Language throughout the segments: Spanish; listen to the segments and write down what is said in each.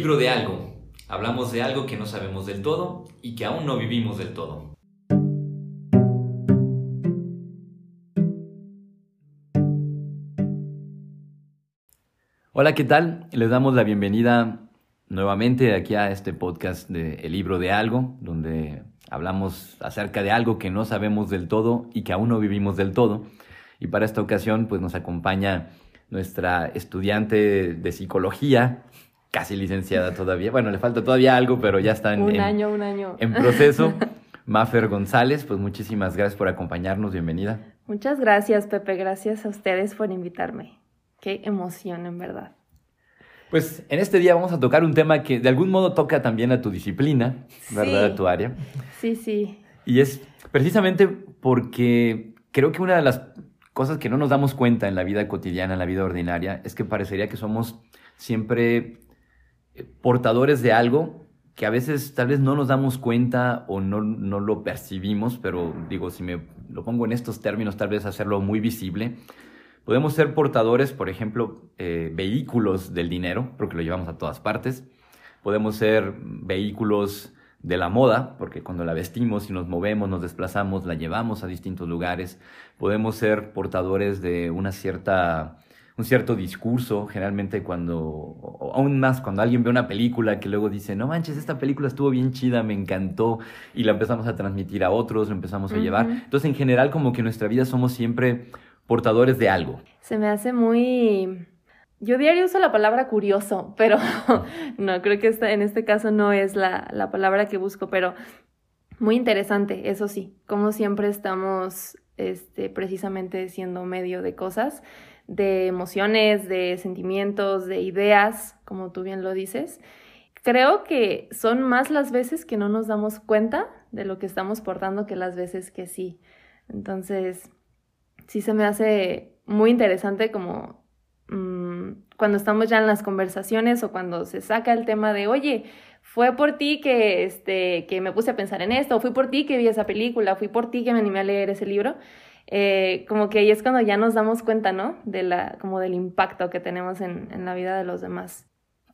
libro de algo. Hablamos de algo que no sabemos del todo y que aún no vivimos del todo. Hola, ¿qué tal? Les damos la bienvenida nuevamente aquí a este podcast de El libro de algo, donde hablamos acerca de algo que no sabemos del todo y que aún no vivimos del todo. Y para esta ocasión, pues nos acompaña nuestra estudiante de psicología, casi licenciada todavía. Bueno, le falta todavía algo, pero ya está en, un año, un año. en proceso. Mafer González, pues muchísimas gracias por acompañarnos, bienvenida. Muchas gracias, Pepe, gracias a ustedes por invitarme. Qué emoción, en verdad. Pues en este día vamos a tocar un tema que de algún modo toca también a tu disciplina, ¿verdad? A tu área. Sí, sí. Y es precisamente porque creo que una de las cosas que no nos damos cuenta en la vida cotidiana, en la vida ordinaria, es que parecería que somos siempre portadores de algo que a veces tal vez no nos damos cuenta o no, no lo percibimos, pero digo, si me lo pongo en estos términos, tal vez hacerlo muy visible. Podemos ser portadores, por ejemplo, eh, vehículos del dinero, porque lo llevamos a todas partes. Podemos ser vehículos de la moda, porque cuando la vestimos y nos movemos, nos desplazamos, la llevamos a distintos lugares. Podemos ser portadores de una cierta, un cierto discurso, generalmente cuando, aún más cuando alguien ve una película que luego dice, no manches, esta película estuvo bien chida, me encantó, y la empezamos a transmitir a otros, lo empezamos a llevar. Entonces, en general, como que en nuestra vida somos siempre portadores de algo. Se me hace muy yo diario uso la palabra curioso, pero no, creo que esta, en este caso no es la, la, palabra que busco, pero muy interesante, eso sí, como siempre estamos este, precisamente siendo medio de cosas, de emociones, de sentimientos, de ideas, como tú bien lo dices. Creo que son más las veces que no nos damos cuenta de lo que estamos portando que las veces que sí. Entonces, sí se me hace muy interesante como Mm, cuando estamos ya en las conversaciones o cuando se saca el tema de, oye, fue por ti que, este, que me puse a pensar en esto, o fui por ti que vi esa película, fui por ti que me animé a leer ese libro, eh, como que ahí es cuando ya nos damos cuenta, ¿no? De la, como del impacto que tenemos en, en la vida de los demás.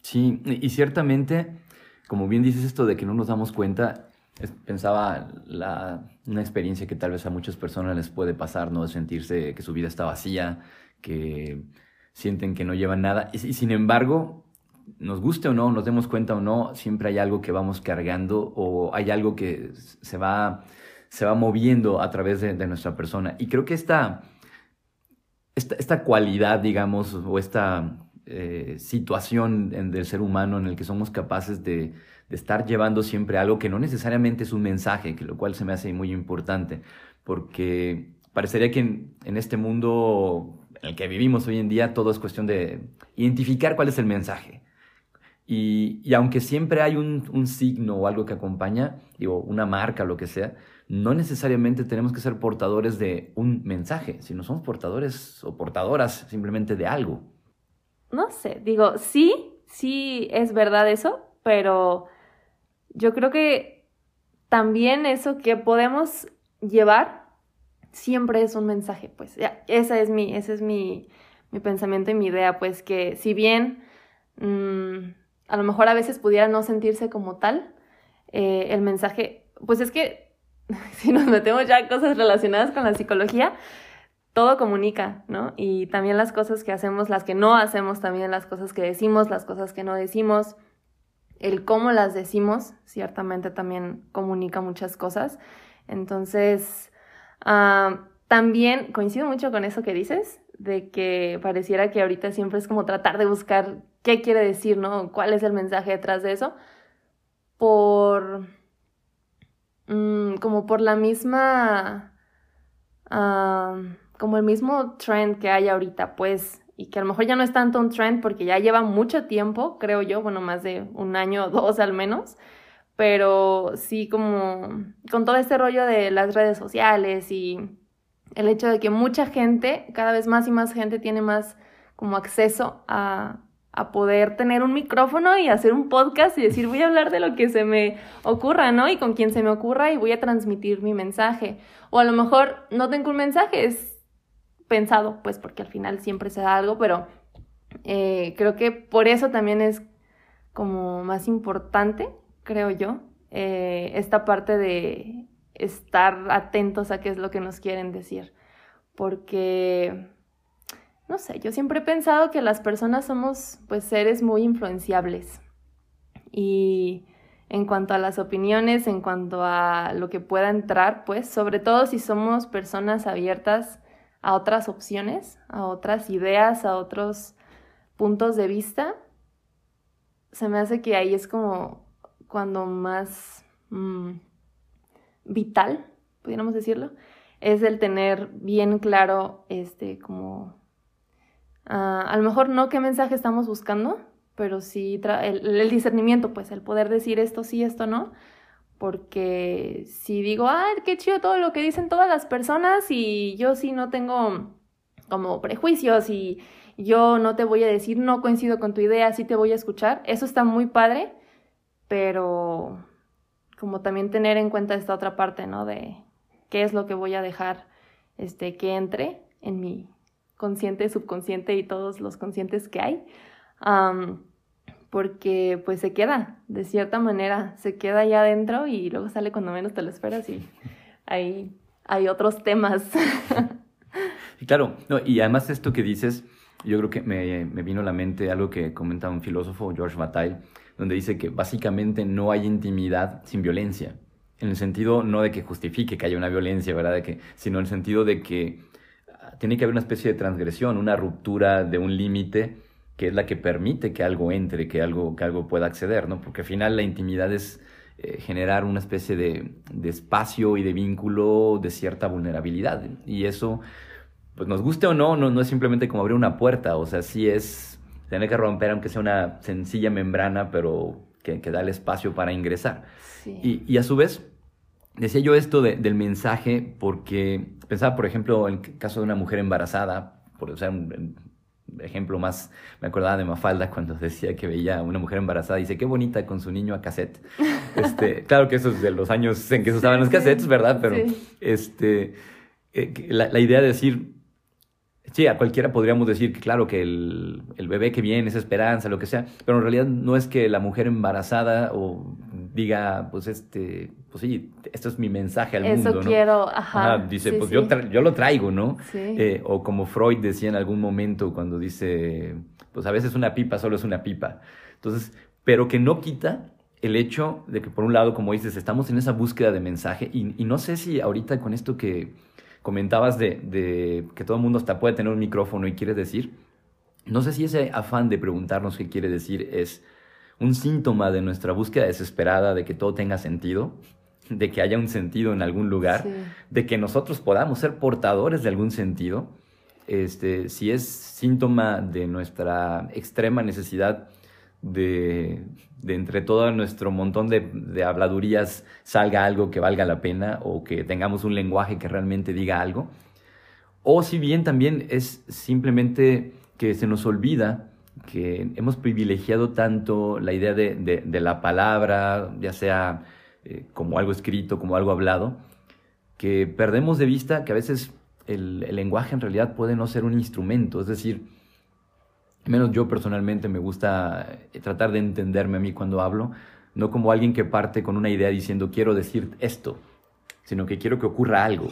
Sí, y ciertamente, como bien dices esto de que no nos damos cuenta, pensaba la, una experiencia que tal vez a muchas personas les puede pasar, ¿no? De sentirse que su vida está vacía, que sienten que no llevan nada. Y, sin embargo, nos guste o no, nos demos cuenta o no, siempre hay algo que vamos cargando o hay algo que se va, se va moviendo a través de, nuestra persona. Y creo que esta, esta, esta cualidad, digamos, o esta eh, situación del ser humano en el que somos capaces de, de, estar llevando siempre algo que no necesariamente es un mensaje, que lo cual se me hace muy importante, porque parecería que en, en este mundo en el que vivimos hoy en día, todo es cuestión de identificar cuál es el mensaje. Y, aunque siempre hay un, signo o algo que acompaña, digo, una marca, lo que sea, no necesariamente tenemos que ser portadores de un mensaje, sino somos portadores o portadoras simplemente de algo. No sé, digo, sí, sí es verdad eso, pero yo creo que también eso que podemos llevar siempre es un mensaje, pues. Ya, esa es mi, ese es mi, mi pensamiento y mi idea, pues que si bien mm, a lo mejor a veces pudiera no sentirse como tal, eh, el mensaje, pues es que si nos metemos ya cosas relacionadas con la psicología, todo comunica, ¿no? Y también las cosas que hacemos, las que no hacemos, también las cosas que decimos, las cosas que no decimos, el cómo las decimos, ciertamente también comunica muchas cosas. Entonces, Ah, también coincido mucho con eso que dices, de que pareciera que ahorita siempre es como tratar de buscar qué quiere decir, ¿no? ¿Cuál es el mensaje detrás de eso? Por... Mm, como por la misma... Ah, como el mismo trend que hay ahorita, pues, y que a lo mejor ya no es tanto un trend porque ya lleva mucho tiempo, creo yo, bueno, más de un año o dos al menos, pero sí como con todo este rollo de las redes sociales y el hecho de que mucha gente, cada vez más y más gente tiene más como acceso a, a poder tener un micrófono y hacer un podcast y decir voy a hablar de lo que se me ocurra, ¿no? Y con quien se me ocurra y voy a transmitir mi mensaje. O a lo mejor no tengo un mensaje, es pensado, pues porque al final siempre se da algo, pero eh, creo que por eso también es como más importante, creo yo, eh, esta parte de estar atentos a qué es lo que nos quieren decir. Porque, no sé, yo siempre he pensado que las personas somos pues seres muy influenciables. Y en cuanto a las opiniones, en cuanto a lo que pueda entrar, pues sobre todo si somos personas abiertas a otras opciones, a otras ideas, a otros puntos de vista, se me hace que ahí es como cuando más mm, vital, pudiéramos decirlo, es el tener bien claro, este, como, ah, a lo mejor no qué mensaje estamos buscando, pero sí el, el, discernimiento, pues el poder decir esto sí, esto no, porque si digo, ah, qué chido todo lo que dicen todas las personas y yo sí no tengo como prejuicios y yo no te voy a decir, no coincido con tu idea, sí te voy a escuchar. Eso está muy padre, pero como también tener en cuenta esta otra parte, ¿no? De qué es lo que voy a dejar este, que entre en mi consciente, subconsciente y todos los conscientes que hay. porque pues se queda, de cierta manera, se queda ahí adentro y luego sale cuando menos te lo esperas y ahí hay otros temas. claro, no, y además esto que dices, yo creo que me, me, vino a la mente algo que comenta un filósofo, George Bataille, donde dice que básicamente no hay intimidad sin violencia. En el sentido no de que justifique que haya una violencia, ¿verdad? Que, sino en el sentido de que ah, tiene que haber una especie de transgresión, una ruptura de un límite que es la que permite que algo entre, que algo, que algo pueda acceder, ¿no? Porque al final la intimidad es eh, generar una especie de, de, espacio y de vínculo de cierta vulnerabilidad. Y eso pues nos guste o no, no, no es simplemente como abrir una puerta, o sea, sí es tener que romper aunque sea una sencilla membrana, pero que, da el espacio para ingresar. Y, y, a su vez, decía yo esto del mensaje porque pensaba, por ejemplo, en el caso de una mujer embarazada, por o sea, un, ejemplo más, me acordaba de Mafalda cuando decía que veía a una mujer embarazada y dice, qué bonita con su niño a cassette. Este, claro que eso es de los años en que se usaban los cassettes, ¿verdad? Pero este, eh, la, la idea de decir, Sí, a cualquiera podríamos decir que claro que el, el, bebé que viene es esperanza, lo que sea, pero en realidad no es que la mujer embarazada o diga, pues este, pues sí, esto es mi mensaje al mundo, ¿no? quiero, ajá. dice, pues Yo, yo lo traigo, ¿no? Eh, o como Freud decía en algún momento cuando dice, pues a veces una pipa solo es una pipa. Entonces, pero que no quita el hecho de que por un lado, como dices, estamos en esa búsqueda de mensaje y, y no sé si ahorita con esto que comentabas de, que todo el mundo hasta puede tener un micrófono y quiere decir, no sé si ese afán de preguntarnos qué quiere decir es un síntoma de nuestra búsqueda desesperada de que todo tenga sentido, de que haya un sentido en algún lugar, de que nosotros podamos ser portadores de algún sentido, este, si es síntoma de nuestra extrema necesidad de, entre todo nuestro montón de, habladurías salga algo que valga la pena o que tengamos un lenguaje que realmente diga algo. O si bien también es simplemente que se nos olvida que hemos privilegiado tanto la idea de, la palabra, ya sea eh, como algo escrito, como algo hablado, que perdemos de vista que a veces el, el lenguaje en realidad puede no ser un instrumento, es decir, menos yo personalmente me gusta eh, tratar de entenderme a mí cuando hablo, no como alguien que parte con una idea diciendo quiero decir esto, sino que quiero que ocurra algo.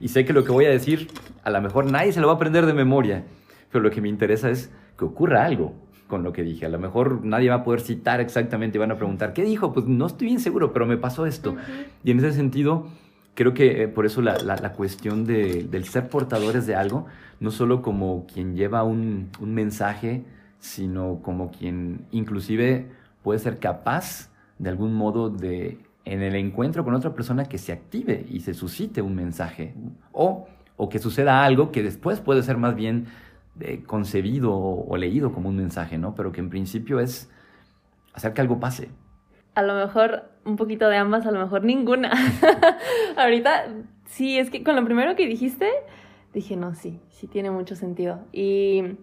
Y sé que lo que voy a decir, a lo mejor nadie se lo va a aprender de memoria, pero lo que me interesa es que ocurra algo con lo que dije. A lo mejor nadie va a poder citar exactamente y van a preguntar, ¿qué dijo? Pues no estoy bien seguro, pero me pasó esto. Y en ese sentido, creo que eh, por eso la, la, cuestión de, del ser portadores de algo, no solo como quien lleva un, un, mensaje, sino como quien inclusive puede ser capaz de algún modo de, en el encuentro con otra persona, que se active y se suscite un mensaje. O, o que suceda algo que después puede ser más bien eh, concebido o, o leído como un mensaje, ¿no? Pero que en principio es hacer que algo pase a lo mejor un poquito de ambas, a lo mejor ninguna. Ahorita, sí, es que con lo primero que dijiste, dije, no, sí, sí tiene mucho sentido. Y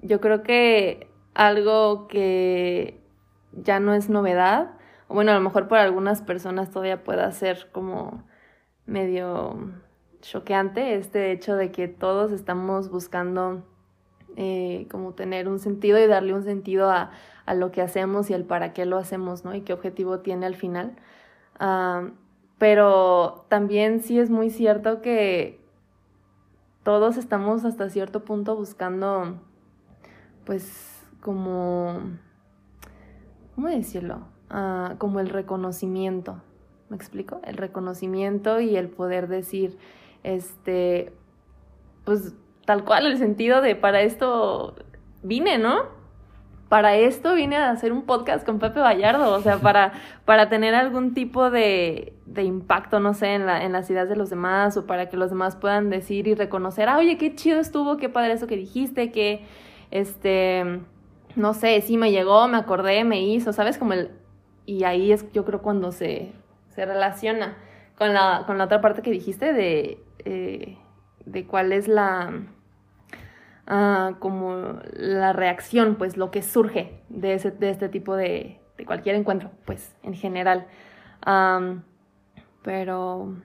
yo creo que algo que ya no es novedad, o bueno, a lo mejor para algunas personas todavía pueda ser como medio choqueante este hecho de que todos estamos buscando eh, como tener un sentido y darle un sentido a, a, lo que hacemos y al para qué lo hacemos, ¿no? Y qué objetivo tiene al final. pero también sí es muy cierto que todos estamos hasta cierto punto buscando, pues, como, ¿cómo decirlo? Ah, como el reconocimiento, ¿me explico? El reconocimiento y el poder decir, este, pues tal cual el sentido de para esto vine, ¿no? Para esto vine a hacer un podcast con Pepe Vallardo, o sea, para, para tener algún tipo de, de impacto, no sé, en, la, en las ideas de los demás o para que los demás puedan decir y reconocer, ah, oye, qué chido estuvo, qué padre eso que dijiste, que, este, no sé, sí me llegó, me acordé, me hizo, ¿sabes? Como el, y ahí es yo creo cuando se, se relaciona con la, con la otra parte que dijiste de, eh, de cuál es la, uh, como la reacción, pues lo que surge de, ese, de este tipo de, de cualquier encuentro, pues en general. Um, pero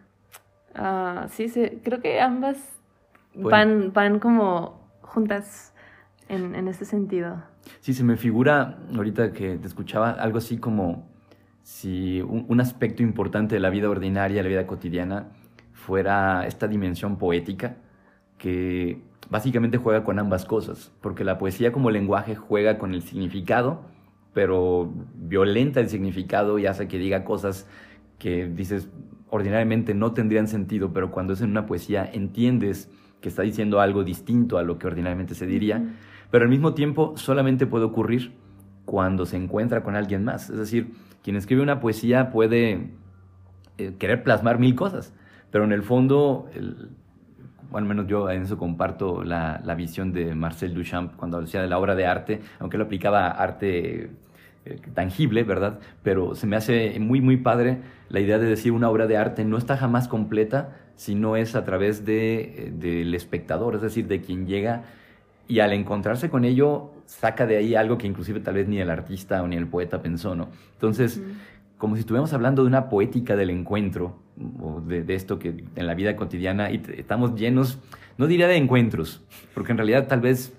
uh, sí, sí, creo que ambas van, van como juntas en, en este sentido. Sí, se me figura ahorita que te escuchaba algo así como si un, un, aspecto importante de la vida ordinaria, la vida cotidiana, fuera esta dimensión poética que básicamente juega con ambas cosas, porque la poesía como lenguaje juega con el significado, pero violenta el significado y hace que diga cosas que dices ordinariamente no tendrían sentido, pero cuando es en una poesía entiendes que está diciendo algo distinto a lo que ordinariamente se diría, pero al mismo tiempo solamente puede ocurrir cuando se encuentra con alguien más. Es decir, quien escribe una poesía puede eh, querer plasmar mil cosas, pero en el fondo, el, bueno, menos yo en eso comparto la, la, visión de Marcel Duchamp cuando decía de la obra de arte, aunque lo aplicaba arte eh, tangible, ¿verdad? Pero se me hace muy, muy padre la idea de decir una obra de arte no está jamás completa si no es a través de, eh, del espectador, es decir, de quien llega y al encontrarse con ello saca de ahí algo que inclusive tal vez ni el artista o ni el poeta pensó, ¿no? Entonces, como si estuviéramos hablando de una poética del encuentro, o de, de, esto que en la vida cotidiana, y estamos llenos, no diría de encuentros, porque en realidad tal vez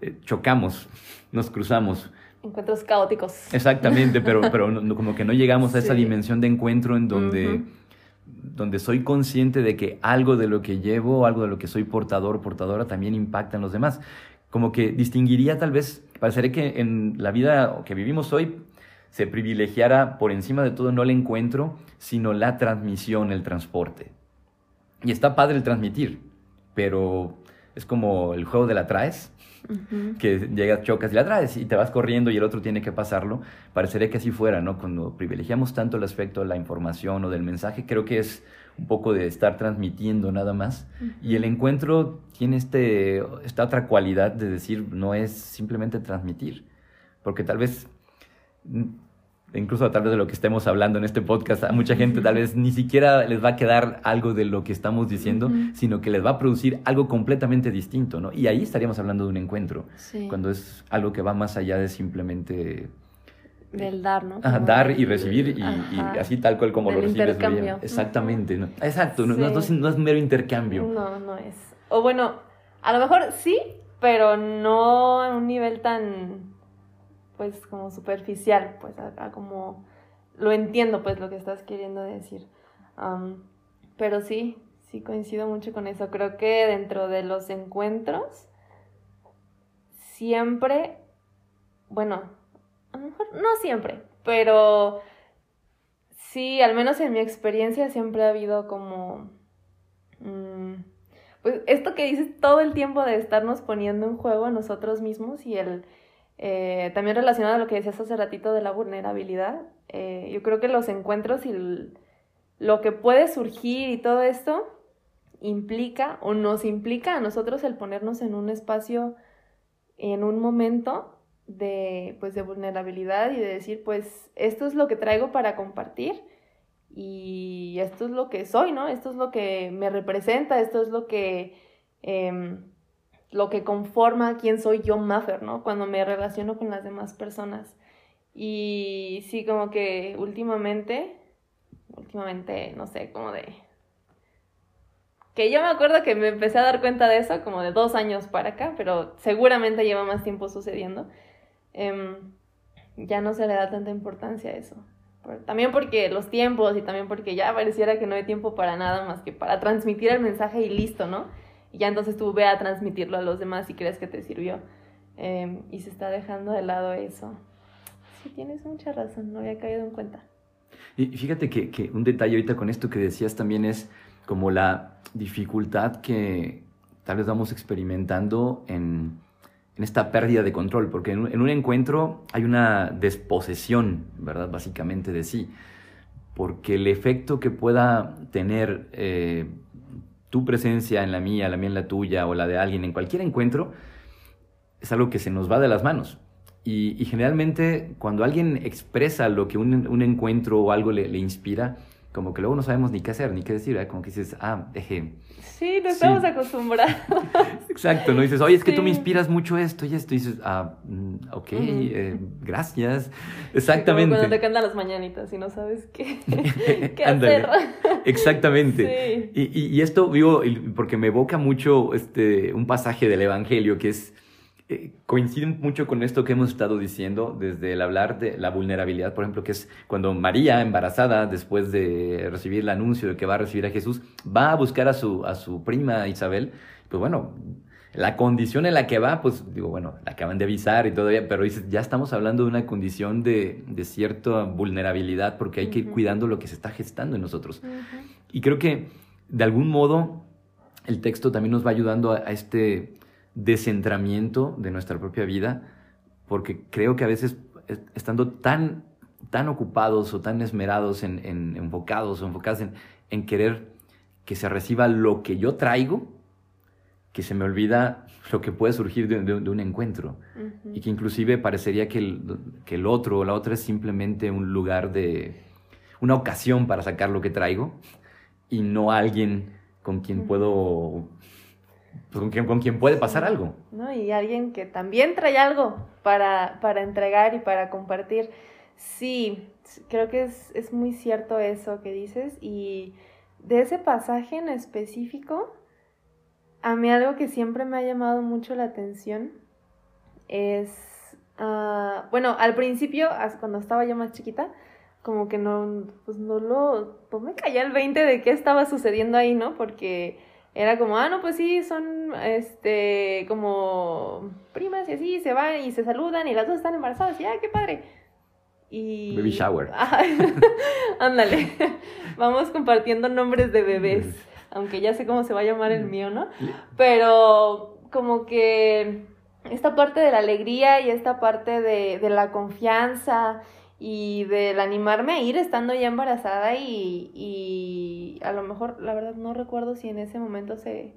eh, chocamos, nos cruzamos. Encuentros caóticos. Exactamente, pero, pero no, como que no llegamos a esa dimensión de encuentro en donde, uh -huh. donde soy consciente de que algo de lo que llevo, algo de lo que soy portador, portadora, también impacta en los demás. Como que distinguiría tal vez, parecería que en la vida que vivimos hoy, se privilegiara por encima de todo no el encuentro, sino la transmisión, el transporte. Y está padre el transmitir, pero es como el juego de la traes, uh -huh. que llegas, chocas y la traes y te vas corriendo y el otro tiene que pasarlo. Parecería que así fuera, ¿no? Cuando privilegiamos tanto el aspecto de la información o del mensaje, creo que es un poco de estar transmitiendo nada más. Uh -huh. Y el encuentro tiene este, esta otra cualidad de decir, no es simplemente transmitir, porque tal vez incluso tal vez de lo que estemos hablando en este podcast, a mucha gente tal vez ni siquiera les va a quedar algo de lo que estamos diciendo, uh -huh. sino que les va a producir algo completamente distinto, ¿no? Y ahí estaríamos hablando de un encuentro, sí. cuando es algo que va más allá de simplemente... Del dar, ¿no? Ajá, dar y recibir y, y, así tal cual como Del lo recibes. Intercambio. Exactamente, ¿no? Exacto, sí. no, no, es, no es mero intercambio. No, no es. O bueno, a lo mejor sí, pero no a un nivel tan pues como superficial, pues acá como lo entiendo pues lo que estás queriendo decir. Pero sí, sí coincido mucho con eso. Creo que dentro de los encuentros siempre, bueno, a lo mejor no siempre, pero sí, al menos en mi experiencia siempre ha habido como... Mmm, pues esto que dices todo el tiempo de estarnos poniendo en juego a nosotros mismos y el eh, también relacionado a lo que decías hace ratito de la vulnerabilidad, eh, yo creo que los encuentros y lo que puede surgir y todo esto implica o nos implica a nosotros el ponernos en un espacio, en un momento de, pues, de vulnerabilidad y de decir, pues esto es lo que traigo para compartir y esto es lo que soy, ¿no? Esto es lo que me representa, esto es lo que... Eh, lo que conforma quién soy yo, Maffer, ¿no? Cuando me relaciono con las demás personas. Y sí, como que últimamente, últimamente, no sé, como de Que yo me acuerdo que me empecé a dar cuenta de eso como de dos años para acá, pero seguramente lleva más tiempo sucediendo. Em, ya no se le da tanta importancia a eso. también porque los tiempos y también porque ya pareciera que no hay tiempo para nada más que para transmitir el mensaje y listo, ¿no? Y ya entonces tú ve a transmitirlo a los demás si crees que te sirvió. Em, y se está dejando de lado eso. Sí, tienes mucha razón, no había caído en cuenta. Y fíjate que, que un detalle ahorita con esto que decías también es como la dificultad que tal vez vamos experimentando en, en esta pérdida de control, porque en un, encuentro hay una desposesión, ¿verdad? Básicamente de sí, porque el efecto que pueda tener eh, tu presencia en la mía, la mía en la tuya o la de alguien en cualquier encuentro, es algo que se nos va de las manos. Y, generalmente cuando alguien expresa lo que un, encuentro o algo le, inspira, como que luego no sabemos ni qué hacer, ni qué decir, como que dices, ah, deje. Sí, no estamos acostumbrados. Exacto, ¿no? Dices, oye, es que tú me inspiras mucho esto y esto, y dices, ah, mm, ok, eh, gracias. Exactamente. Como cuando te cantan las mañanitas y no sabes qué, qué hacer. Exactamente. Sí. Y, y, esto, digo, porque me evoca mucho este, un pasaje del Evangelio que es eh, coinciden mucho con esto que hemos estado diciendo desde el hablar de la vulnerabilidad, por ejemplo, que es cuando María, embarazada, después de recibir el anuncio de que va a recibir a Jesús, va a buscar a su, a su prima Isabel, pues bueno, la condición en la que va, pues digo, bueno, la acaban de avisar y todavía, pero ya estamos hablando de una condición de, de cierta vulnerabilidad porque hay que ir cuidando lo que se está gestando en nosotros. Y creo que de algún modo el texto también nos va ayudando a este descentramiento de nuestra propia vida, porque creo que a veces estando tan, tan ocupados o tan esmerados en, enfocados o enfocadas en, querer que se reciba lo que yo traigo, que se me olvida lo que puede surgir de, un encuentro. Y que inclusive parecería que el, que el otro o la otra es simplemente un lugar de, una ocasión para sacar lo que traigo y no alguien con quien puedo pues, con, quien, puede pasar algo. ¿No? Y alguien que también trae algo para, para entregar y para compartir. Sí, creo que es, es, muy cierto eso que dices. Y de ese pasaje en específico, a mí algo que siempre me ha llamado mucho la atención es, uh, bueno, al principio, cuando estaba yo más chiquita, como que no, pues no lo, pues me caía el 20 de qué estaba sucediendo ahí, ¿no? Porque era como, ah, no, pues sí, son, este, como primas y así, se van y se saludan y las dos están embarazadas y, ah, qué padre. Y... Baby shower. Ándale, vamos compartiendo nombres de bebés, aunque ya sé cómo se va a llamar el mío, ¿no? Pero como que esta parte de la alegría y esta parte de, de la confianza y del animarme a ir estando ya embarazada y, y a lo mejor, la verdad no recuerdo si en ese momento se,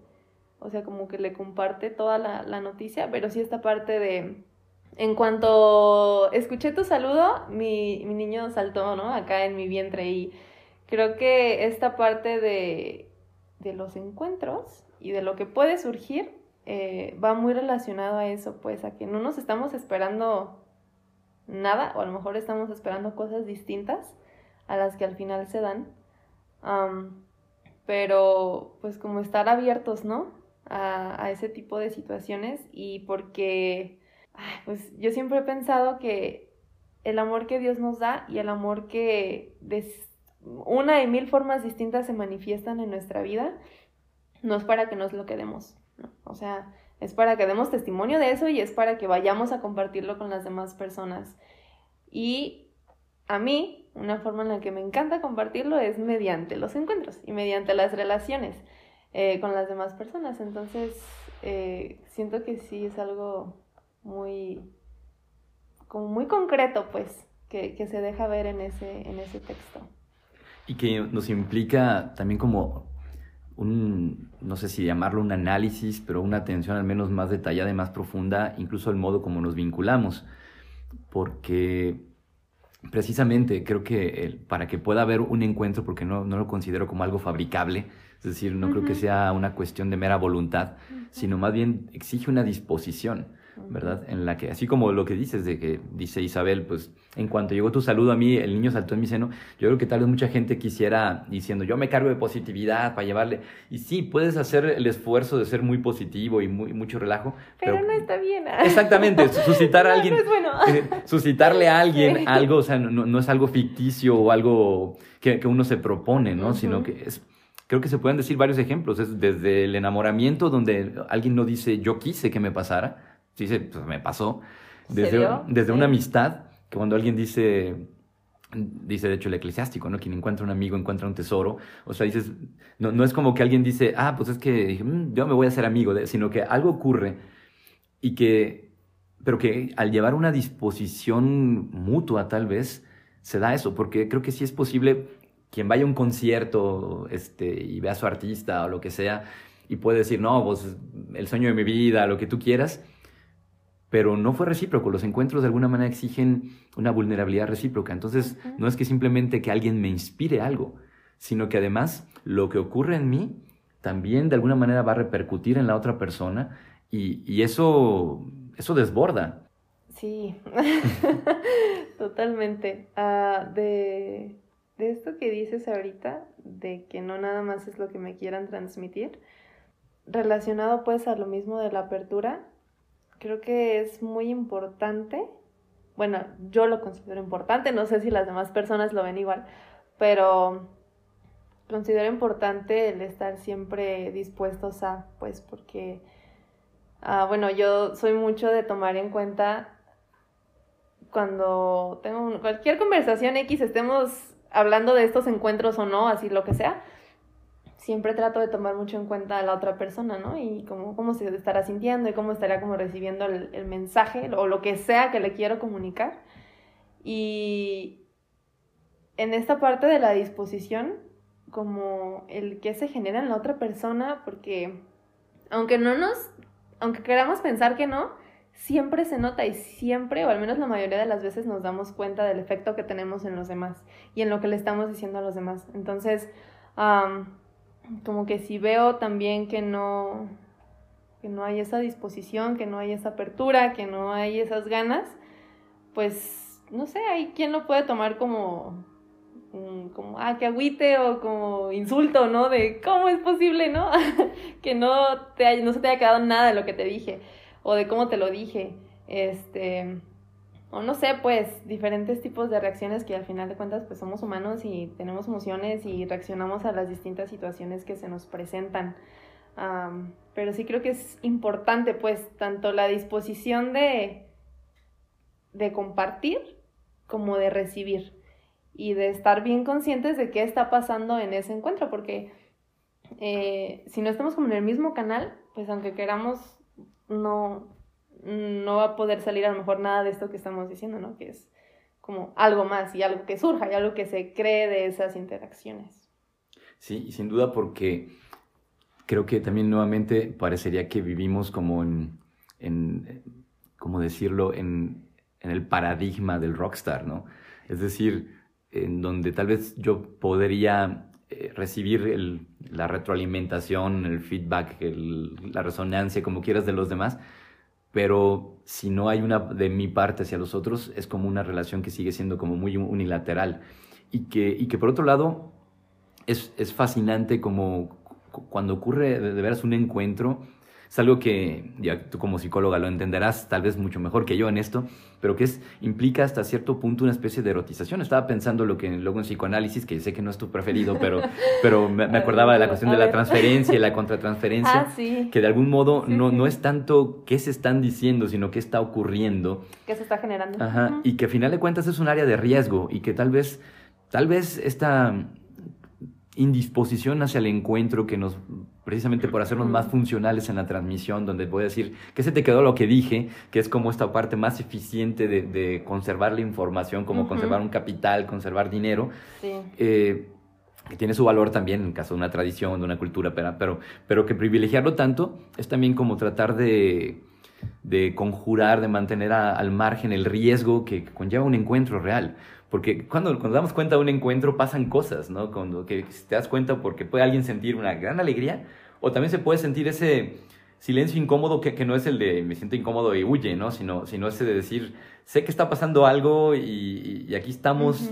o sea, como que le comparte toda la, la noticia, pero sí esta parte de, en cuanto escuché tu saludo, mi, mi niño saltó, ¿no? Acá en mi vientre y creo que esta parte de, de los encuentros y de lo que puede surgir eh, va muy relacionado a eso, pues a que no nos estamos esperando nada, o a lo mejor estamos esperando cosas distintas a las que al final se dan. pero pues como estar abiertos, ¿no? A, ese tipo de situaciones y porque, pues yo siempre he pensado que el amor que Dios nos da y el amor que de una y mil formas distintas se manifiestan en nuestra vida, no es para que nos lo quedemos, ¿no? O sea, es para que demos testimonio de eso y es para que vayamos a compartirlo con las demás personas. Y a mí, una forma en la que me encanta compartirlo es mediante los encuentros y mediante las relaciones eh, con las demás personas. Entonces, eh, siento que sí es algo muy, como muy concreto, pues, que, que se deja ver en ese, en ese texto. Y que nos implica también como un, no sé si llamarlo un análisis, pero una atención al menos más detallada y más profunda, incluso el modo como nos vinculamos. Porque precisamente creo que para que pueda haber un encuentro, porque no, no, lo considero como algo fabricable, es decir, no creo que sea una cuestión de mera voluntad, sino más bien exige una disposición. ¿Verdad? En la que, así como lo que dices, de que dice Isabel, pues en cuanto llegó tu saludo a mí, el niño saltó en mi seno, yo creo que tal vez mucha gente quisiera diciendo, yo me cargo de positividad para llevarle, y sí, puedes hacer el esfuerzo de ser muy positivo y muy, mucho relajo. Pero, no está bien. Exactamente, suscitar a alguien, no es bueno. eh, suscitarle a alguien algo, o sea, no, no, es algo ficticio o algo que, que uno se propone, ¿no? Sino que es creo que se pueden decir varios ejemplos. Es desde el enamoramiento, donde alguien no dice yo quise que me pasara, dice pues me pasó. Desde, desde una amistad, que cuando alguien dice, dice de hecho el eclesiástico, ¿no? Quien encuentra un amigo encuentra un tesoro. O sea, dices, no, no es como que alguien dice, ah, pues es que mm, yo me voy a hacer amigo, de, sino que algo ocurre y que, pero que al llevar una disposición mutua tal vez, se da eso, porque creo que sí es posible quien vaya a un concierto este, y vea a su artista o lo que sea y puede decir, no, pues el sueño de mi vida, lo que tú quieras, pero no fue recíproco. Los encuentros de alguna manera exigen una vulnerabilidad recíproca. Entonces, no es que simplemente que alguien me inspire algo, sino que además lo que ocurre en mí también de alguna manera va a repercutir en la otra persona y, eso, eso desborda. Sí, totalmente. Ah, de de esto que dices ahorita, de que no nada más es lo que me quieran transmitir, relacionado pues a lo mismo de la apertura, creo que es muy importante, bueno, yo lo considero importante, no sé si las demás personas lo ven igual, pero considero importante el estar siempre dispuestos a, pues porque, ah, bueno, yo soy mucho de tomar en cuenta cuando tengo cualquier conversación X, estemos hablando de estos encuentros o no, así lo que sea, siempre trato de tomar mucho en cuenta a la otra persona, ¿no? Y cómo, cómo se estará sintiendo y cómo estará como recibiendo el, el mensaje o lo que sea que le quiero comunicar. Y en esta parte de la disposición, como el que se genera en la otra persona, porque aunque no nos, aunque queramos pensar que no, siempre se nota y siempre, o al menos la mayoría de las veces, nos damos cuenta del efecto que tenemos en los demás y en lo que le estamos diciendo a los demás. Entonces, como que si veo también que no, que no hay esa disposición, que no hay esa apertura, que no hay esas ganas, pues, no sé, hay quien lo puede tomar como, mm, como, ah, que agüite o como insulto, ¿no? De cómo es posible, ¿no? que no, te no se te haya quedado nada de lo que te dije o de cómo te lo dije, este, o no sé, pues diferentes tipos de reacciones que al final de cuentas pues somos humanos y tenemos emociones y reaccionamos a las distintas situaciones que se nos presentan. pero sí creo que es importante pues tanto la disposición de, de compartir como de recibir y de estar bien conscientes de qué está pasando en ese encuentro, porque eh, si no estamos como en el mismo canal, pues aunque queramos no, no va a poder salir a lo mejor nada de esto que estamos diciendo, ¿no? Que es como algo más y algo que surja y algo que se cree de esas interacciones. Sí, y sin duda porque creo que también nuevamente parecería que vivimos como en, en ¿cómo decirlo?, en, en el paradigma del rockstar, ¿no? Es decir, en donde tal vez yo podría eh, recibir la retroalimentación, el feedback, la resonancia, como quieras, de los demás, pero si no hay una de mi parte hacia los otros, es como una relación que sigue siendo como muy unilateral. Y que, y que por otro lado, es, es fascinante como cuando ocurre de, veras un encuentro, es algo que ya tú como psicóloga lo entenderás tal vez mucho mejor que yo en esto, pero que es, implica hasta cierto punto una especie de erotización. Estaba pensando lo que luego en psicoanálisis, que sé que no es tu preferido, pero, pero me, acordaba de la cuestión de la transferencia y la contratransferencia, ah, sí. que de algún modo no, no es tanto qué se están diciendo, sino qué está ocurriendo. ¿Qué se está generando? Ajá, y que a final de cuentas es un área de riesgo y que tal vez, tal vez esta indisposición hacia el encuentro que nos, precisamente por hacernos más funcionales en la transmisión, donde voy a decir que se te quedó lo que dije, que es como esta parte más eficiente de, conservar la información, como conservar un capital, conservar dinero, eh, que tiene su valor también en caso de una tradición, de una cultura, pero, pero que privilegiarlo tanto es también como tratar de, de conjurar, de mantener al margen el riesgo que conlleva un encuentro real. Porque cuando nos damos cuenta de un encuentro pasan cosas, ¿no? Cuando que te das cuenta porque puede alguien sentir una gran alegría o también se puede sentir ese, silencio incómodo que, que, no es el de me siento incómodo y huye, ¿no? Sino, sino ese de decir, sé que está pasando algo y, y aquí estamos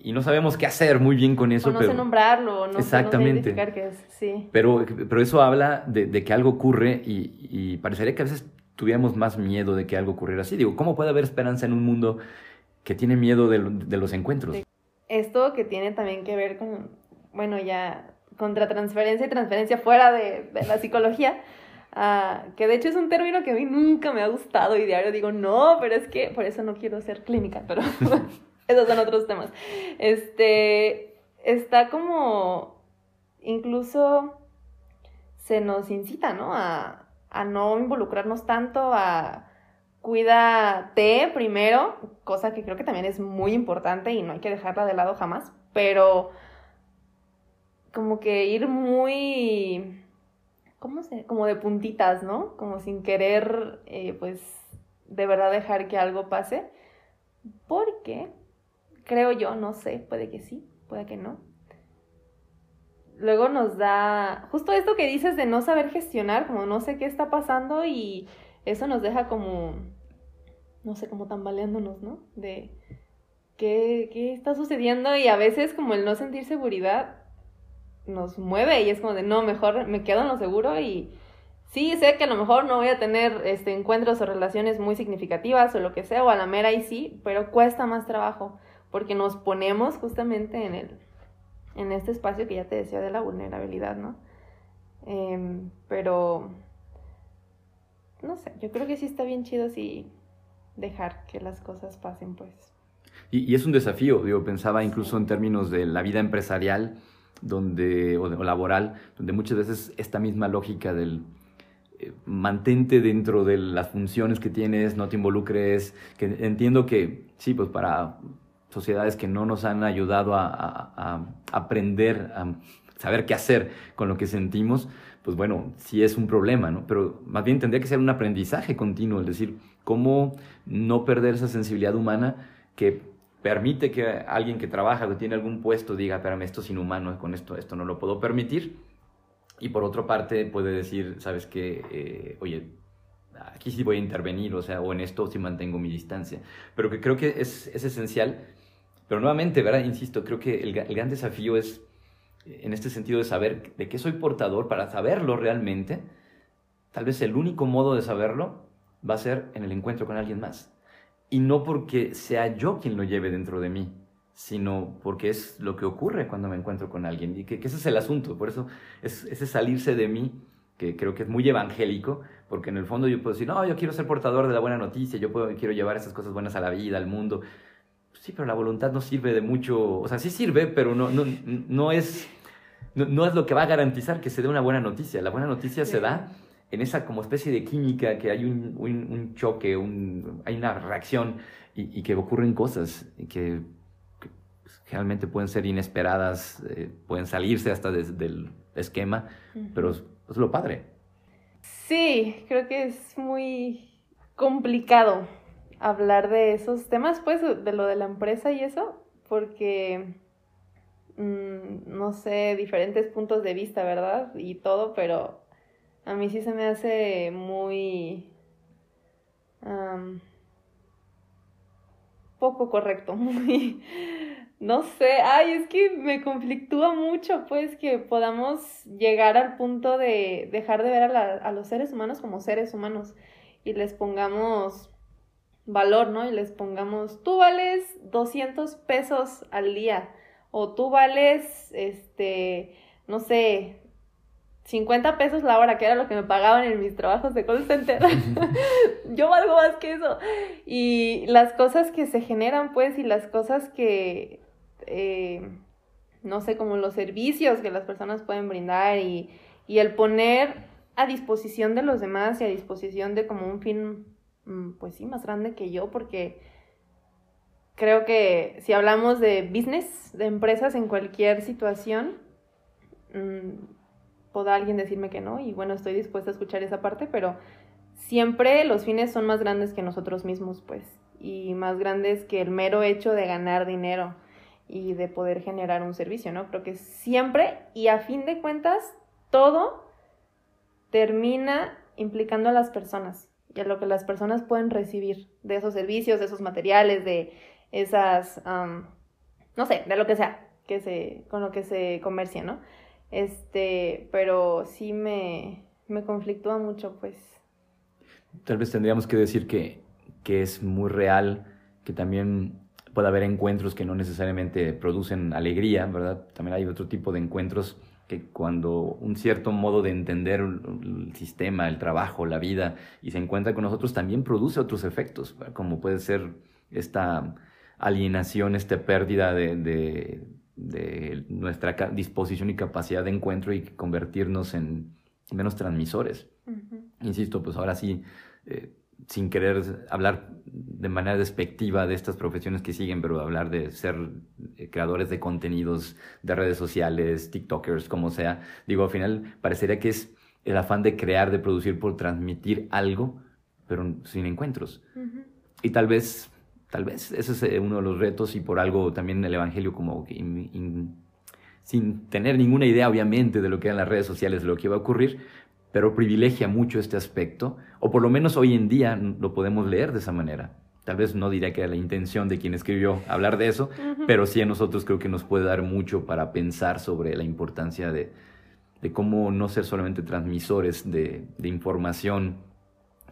y no sabemos qué hacer muy bien con eso. no pero... sé nombrarlo, no, Exactamente. sé qué es, sí. Pero, pero eso habla de, de que algo ocurre y, y, parecería que a veces tuviéramos más miedo de que algo ocurriera así. Digo, ¿cómo puede haber esperanza en un mundo que tiene miedo de, de los encuentros? Esto que tiene también que ver con, bueno, ya contra transferencia y transferencia fuera de, de la psicología. Uh, que de hecho es un término que a mí nunca me ha gustado y diario digo, no, pero es que por eso no quiero ser clínica, pero esos son otros temas. Este, está como, incluso se nos incita, ¿no? A, a no involucrarnos tanto, a cuídate primero, cosa que creo que también es muy importante y no hay que dejarla de lado jamás, pero como que ir muy, ¿cómo se? Como de puntitas, ¿no? Como sin querer, eh, pues, de verdad dejar que algo pase, porque creo yo, no sé, puede que sí, puede que no. Luego nos da justo esto que dices de no saber gestionar, como no sé qué está pasando y eso nos deja como, no sé, como tambaleándonos, ¿no? De qué, qué está sucediendo y a veces como el no sentir seguridad nos mueve y es como de, no, mejor me quedo en lo seguro y sí, sé que a lo mejor no voy a tener este, encuentros o relaciones muy significativas o lo que sea, o a la mera y sí, pero cuesta más trabajo porque nos ponemos justamente en, el, en este espacio que ya te decía de la vulnerabilidad, ¿no? Em, pero, no sé, yo creo que sí está bien chido si dejar que las cosas pasen, pues. Y, es un desafío, digo, pensaba incluso en términos de la vida empresarial donde, o, laboral, donde muchas veces esta misma lógica del eh, mantente dentro de las funciones que tienes, no te involucres, que entiendo que sí, pues para sociedades que no nos han ayudado a, aprender, a saber qué hacer con lo que sentimos, pues bueno, sí es un problema, ¿no? Pero más bien tendría que ser un aprendizaje continuo, es decir, cómo no perder esa sensibilidad humana que permite que alguien que trabaja o tiene algún puesto diga, espérame, esto es inhumano, con esto, esto no lo puedo permitir. Y por otra parte puede decir, ¿sabes qué? Eh, oye, aquí sí voy a intervenir, o sea, o en esto sí mantengo mi distancia. Pero que creo que es, es esencial pero nuevamente, ¿verdad? Insisto, creo que el, gran desafío es en este sentido de saber de qué soy portador para saberlo realmente. Tal vez el único modo de saberlo va a ser en el encuentro con alguien más. Y no porque sea yo quien lo lleve dentro de mí, sino porque es lo que ocurre cuando me encuentro con alguien. Y que, ese es el asunto. Por eso es ese salirse de mí, que creo que es muy evangélico, porque en el fondo yo puedo decir, no, yo quiero ser portador de la buena noticia, yo puedo, quiero llevar esas cosas buenas a la vida, al mundo sí, pero la voluntad no sirve de mucho, o sea, sí sirve, pero no, no, no es, no, es lo que va a garantizar que se dé una buena noticia. La buena noticia se da en esa como especie de química, que hay un, un, choque, un, hay una reacción y, y, que ocurren cosas y que, realmente pueden ser inesperadas, eh, pueden salirse hasta del esquema, pero es, es lo padre. Sí, creo que es muy complicado hablar de esos temas, pues, de lo de la empresa y eso, porque, mm, no sé, diferentes puntos de vista, ¿verdad? Y todo, pero a mí sí se me hace muy... poco correcto. No sé, ay, es que me conflictúa mucho, pues, que podamos llegar al punto de dejar de ver a, a los seres humanos como seres humanos y les pongamos valor, ¿no? Y les pongamos, tú vales 200 pesos al día o tú vales, este, no sé, 50 pesos la hora, que era lo que me pagaban en mis trabajos de call center. Yo valgo más que eso. Y las cosas que se generan, pues, y las cosas que, eh, no sé, como los servicios que las personas pueden brindar y, y el poner a disposición de los demás y a disposición de como un fin Mm, pues sí, más grande que yo, porque creo que si hablamos de business, de empresas en cualquier situación, mm, podrá alguien decirme que no, y bueno, estoy dispuesta a escuchar esa parte, pero siempre los fines son más grandes que nosotros mismos, pues, y más grandes que el mero hecho de ganar dinero y de poder generar un servicio, ¿no? Creo que siempre, y a fin de cuentas, todo termina implicando a las personas y a lo que las personas pueden recibir de esos servicios, de esos materiales, de esas, no sé, de lo que sea, que se, con lo que se comercie, ¿no? Este, pero sí me, me conflictúa mucho, pues. Tal vez tendríamos que decir que, que es muy real, que también puede haber encuentros que no necesariamente producen alegría, ¿verdad? También hay otro tipo de encuentros que cuando un cierto modo de entender el sistema, el trabajo, la vida, y se encuentra con nosotros, también produce otros efectos, como puede ser esta alienación, esta pérdida de, nuestra disposición y capacidad de encuentro y convertirnos en menos transmisores. Insisto, pues ahora sí, eh, sin querer hablar de manera despectiva de estas profesiones que siguen, pero hablar de ser eh, creadores de contenidos, de redes sociales, TikTokers, como sea, digo, al final parecería que es el afán de crear, de producir por transmitir algo, pero sin encuentros. Y tal vez, tal vez ese es eh, uno de los retos y por algo también el Evangelio como sin tener ninguna idea, obviamente, de lo que eran las redes sociales, de lo que iba a ocurrir, pero privilegia mucho este aspecto, o por lo menos hoy en día lo podemos leer de esa manera. Tal vez no diría que era la intención de quien escribió hablar de eso, pero sí a nosotros creo que nos puede dar mucho para pensar sobre la importancia de, cómo no ser solamente transmisores de, información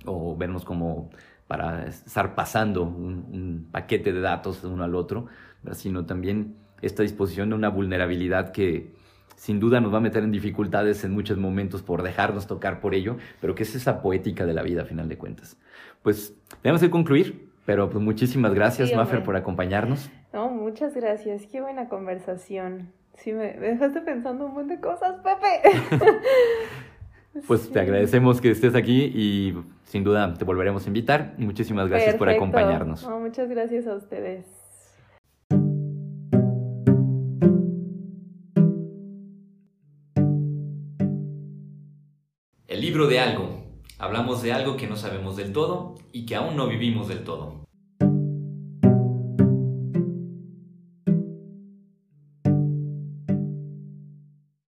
o vernos como para estar pasando un, paquete de datos de uno al otro, sino también esta disposición de una vulnerabilidad que, sin duda nos va a meter en dificultades en muchos momentos por dejarnos tocar por ello, pero que es esa poética de la vida a final de cuentas. Pues tenemos que concluir, pero pues muchísimas gracias, sí, por acompañarnos. No, muchas gracias, qué buena conversación. Sí, me, dejaste pensando un montón de cosas, Pepe. pues te agradecemos que estés aquí y sin duda te volveremos a invitar. Muchísimas gracias por acompañarnos. muchas gracias a ustedes. El libro de algo. Hablamos de algo que no sabemos del todo y que aún no vivimos del todo.